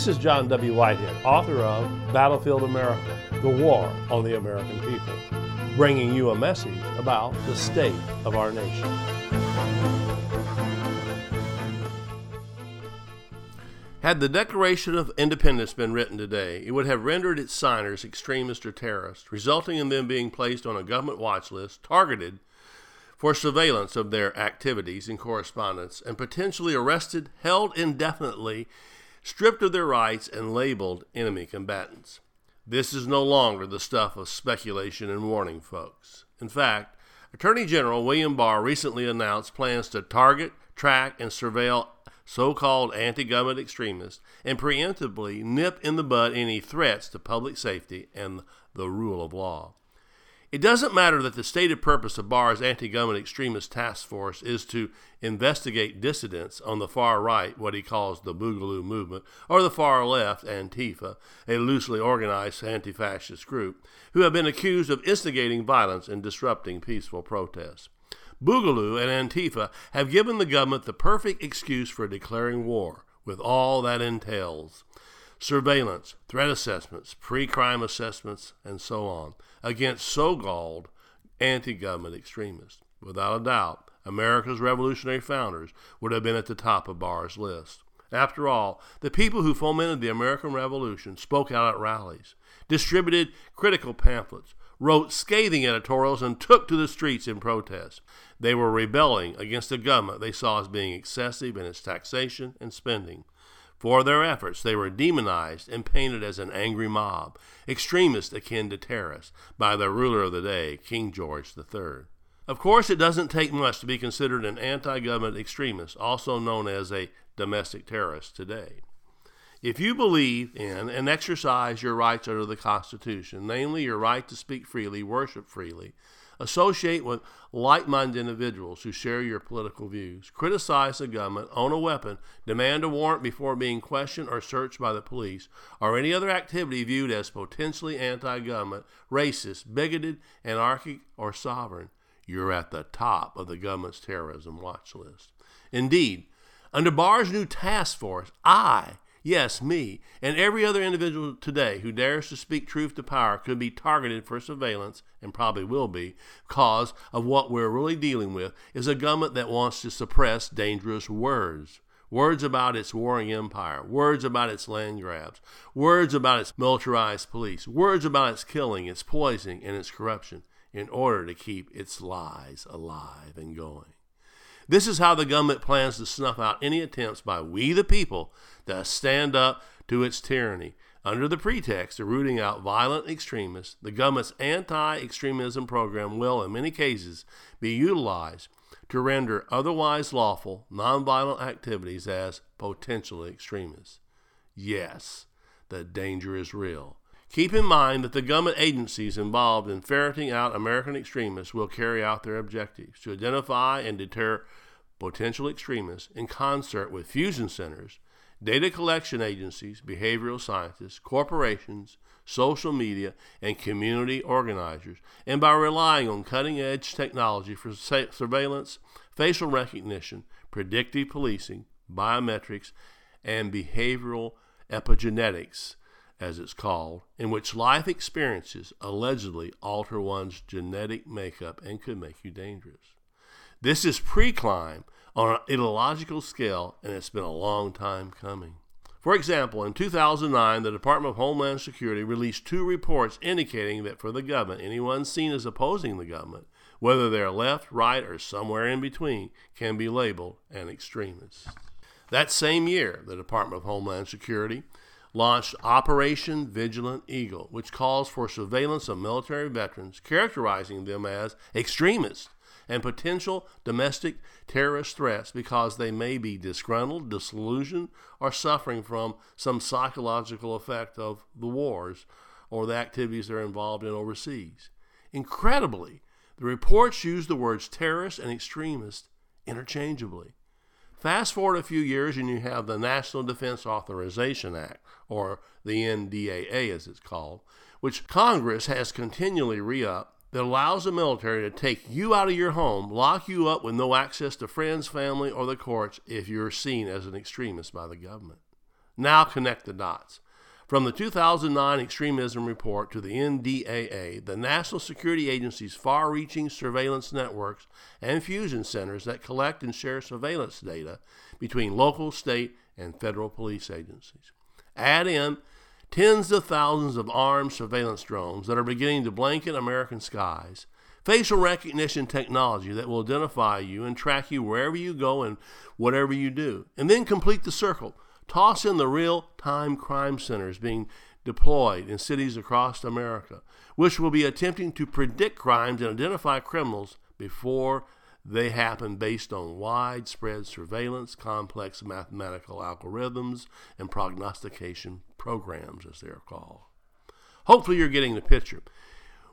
This is John W. Whitehead, author of Battlefield America The War on the American People, bringing you a message about the state of our nation. Had the Declaration of Independence been written today, it would have rendered its signers extremists or terrorists, resulting in them being placed on a government watch list targeted for surveillance of their activities and correspondence, and potentially arrested, held indefinitely, stripped of their rights, and labeled enemy combatants. This is no longer the stuff of speculation and warning, folks. In fact, Attorney General William Barr recently announced plans to target, track, and surveil so called anti government extremists and preemptively nip in the bud any threats to public safety and the rule of law. It doesn't matter that the stated purpose of Barr's anti government extremist task force is to investigate dissidents on the far right, what he calls the Boogaloo movement, or the far left, Antifa, a loosely organized anti fascist group, who have been accused of instigating violence and disrupting peaceful protests. Boogaloo and Antifa have given the government the perfect excuse for declaring war, with all that entails surveillance, threat assessments, pre crime assessments, and so on against so called anti government extremists. Without a doubt, America's revolutionary founders would have been at the top of Barr's list. After all, the people who fomented the American Revolution spoke out at rallies, distributed critical pamphlets, wrote scathing editorials, and took to the streets in protest. They were rebelling against a government they saw as being excessive in its taxation and spending. For their efforts, they were demonized and painted as an angry mob, extremists akin to terrorists, by the ruler of the day, King George III. Of course, it doesn't take much to be considered an anti government extremist, also known as a domestic terrorist today. If you believe in and exercise your rights under the Constitution, namely your right to speak freely, worship freely, Associate with like minded individuals who share your political views. Criticize the government, own a weapon, demand a warrant before being questioned or searched by the police, or any other activity viewed as potentially anti government, racist, bigoted, anarchic, or sovereign. You're at the top of the government's terrorism watch list. Indeed, under Barr's new task force, I Yes, me, and every other individual today who dares to speak truth to power could be targeted for surveillance, and probably will be, because of what we're really dealing with is a government that wants to suppress dangerous words. Words about its warring empire, words about its land grabs, words about its militarized police, words about its killing, its poisoning, and its corruption, in order to keep its lies alive and going. This is how the government plans to snuff out any attempts by we the people to stand up to its tyranny. Under the pretext of rooting out violent extremists, the government's anti extremism program will, in many cases, be utilized to render otherwise lawful, nonviolent activities as potentially extremist. Yes, the danger is real. Keep in mind that the government agencies involved in ferreting out American extremists will carry out their objectives to identify and deter potential extremists in concert with fusion centers, data collection agencies, behavioral scientists, corporations, social media, and community organizers, and by relying on cutting edge technology for surveillance, facial recognition, predictive policing, biometrics, and behavioral epigenetics as it's called, in which life experiences allegedly alter one's genetic makeup and could make you dangerous. This is pre crime on an ideological scale, and it's been a long time coming. For example, in 2009, the Department of Homeland Security released two reports indicating that for the government, anyone seen as opposing the government, whether they're left, right, or somewhere in between, can be labeled an extremist. That same year, the Department of Homeland Security launched Operation Vigilant Eagle, which calls for surveillance of military veterans, characterizing them as extremists and potential domestic terrorist threats because they may be disgruntled, disillusioned, or suffering from some psychological effect of the wars or the activities they're involved in overseas. Incredibly, the reports use the words terrorist and extremist interchangeably. Fast forward a few years and you have the National Defense Authorization Act, or the NDAA as it's called, which Congress has continually re upped that allows the military to take you out of your home, lock you up with no access to friends, family, or the courts if you're seen as an extremist by the government. Now connect the dots. From the 2009 Extremism Report to the NDAA, the National Security Agency's far reaching surveillance networks and fusion centers that collect and share surveillance data between local, state, and federal police agencies. Add in tens of thousands of armed surveillance drones that are beginning to blanket American skies, facial recognition technology that will identify you and track you wherever you go and whatever you do, and then complete the circle Toss in the real time crime centers being deployed in cities across America, which will be attempting to predict crimes and identify criminals before they happen based on widespread surveillance, complex mathematical algorithms, and prognostication programs, as they're called. Hopefully, you're getting the picture,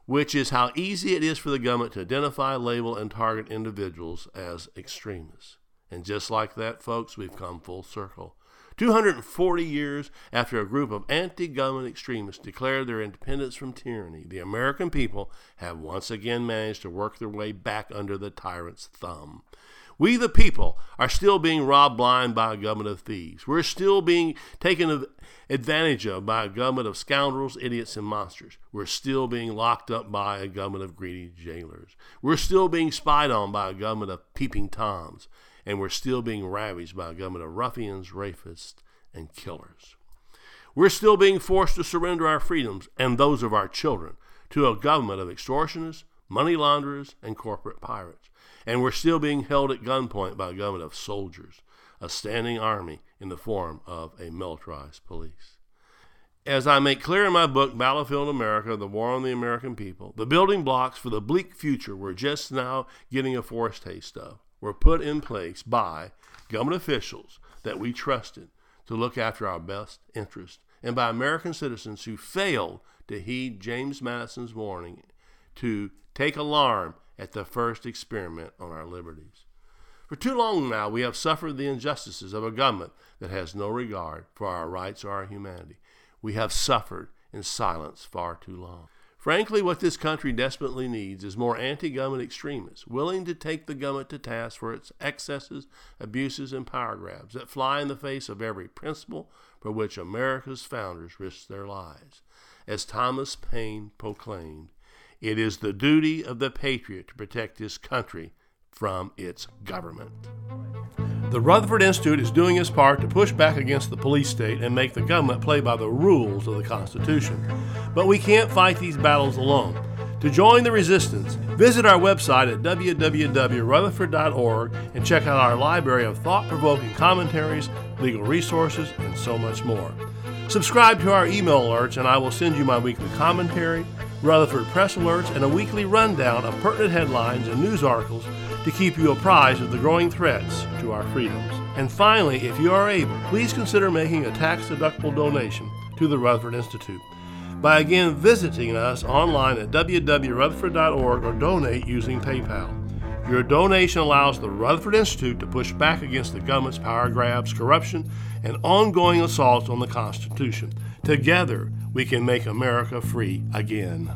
which is how easy it is for the government to identify, label, and target individuals as extremists. And just like that, folks, we've come full circle. 240 years after a group of anti government extremists declared their independence from tyranny, the American people have once again managed to work their way back under the tyrant's thumb. We, the people, are still being robbed blind by a government of thieves. We're still being taken advantage of by a government of scoundrels, idiots, and monsters. We're still being locked up by a government of greedy jailers. We're still being spied on by a government of peeping toms and we're still being ravaged by a government of ruffians, rapists, and killers. We're still being forced to surrender our freedoms and those of our children to a government of extortionists, money launderers, and corporate pirates. And we're still being held at gunpoint by a government of soldiers, a standing army in the form of a militarized police. As I make clear in my book, Battlefield America The War on the American People, the building blocks for the bleak future we're just now getting a foretaste of were put in place by government officials that we trusted to look after our best interest and by American citizens who failed to heed James Madison's warning to take alarm at the first experiment on our liberties. For too long now, we have suffered the injustices of a government that has no regard for our rights or our humanity. We have suffered in silence far too long. Frankly, what this country desperately needs is more anti government extremists willing to take the government to task for its excesses, abuses, and power grabs that fly in the face of every principle for which America's founders risked their lives. As Thomas Paine proclaimed, it is the duty of the patriot to protect his country from its government. The Rutherford Institute is doing its part to push back against the police state and make the government play by the rules of the Constitution. But we can't fight these battles alone. To join the resistance, visit our website at www.rutherford.org and check out our library of thought provoking commentaries, legal resources, and so much more. Subscribe to our email alerts, and I will send you my weekly commentary, Rutherford press alerts, and a weekly rundown of pertinent headlines and news articles to keep you apprised of the growing threats to our freedoms. And finally, if you are able, please consider making a tax deductible donation to the Rutherford Institute by again visiting us online at www.rutherford.org or donate using PayPal. Your donation allows the Rutherford Institute to push back against the government's power grabs, corruption, and ongoing assaults on the Constitution. Together, we can make America free again.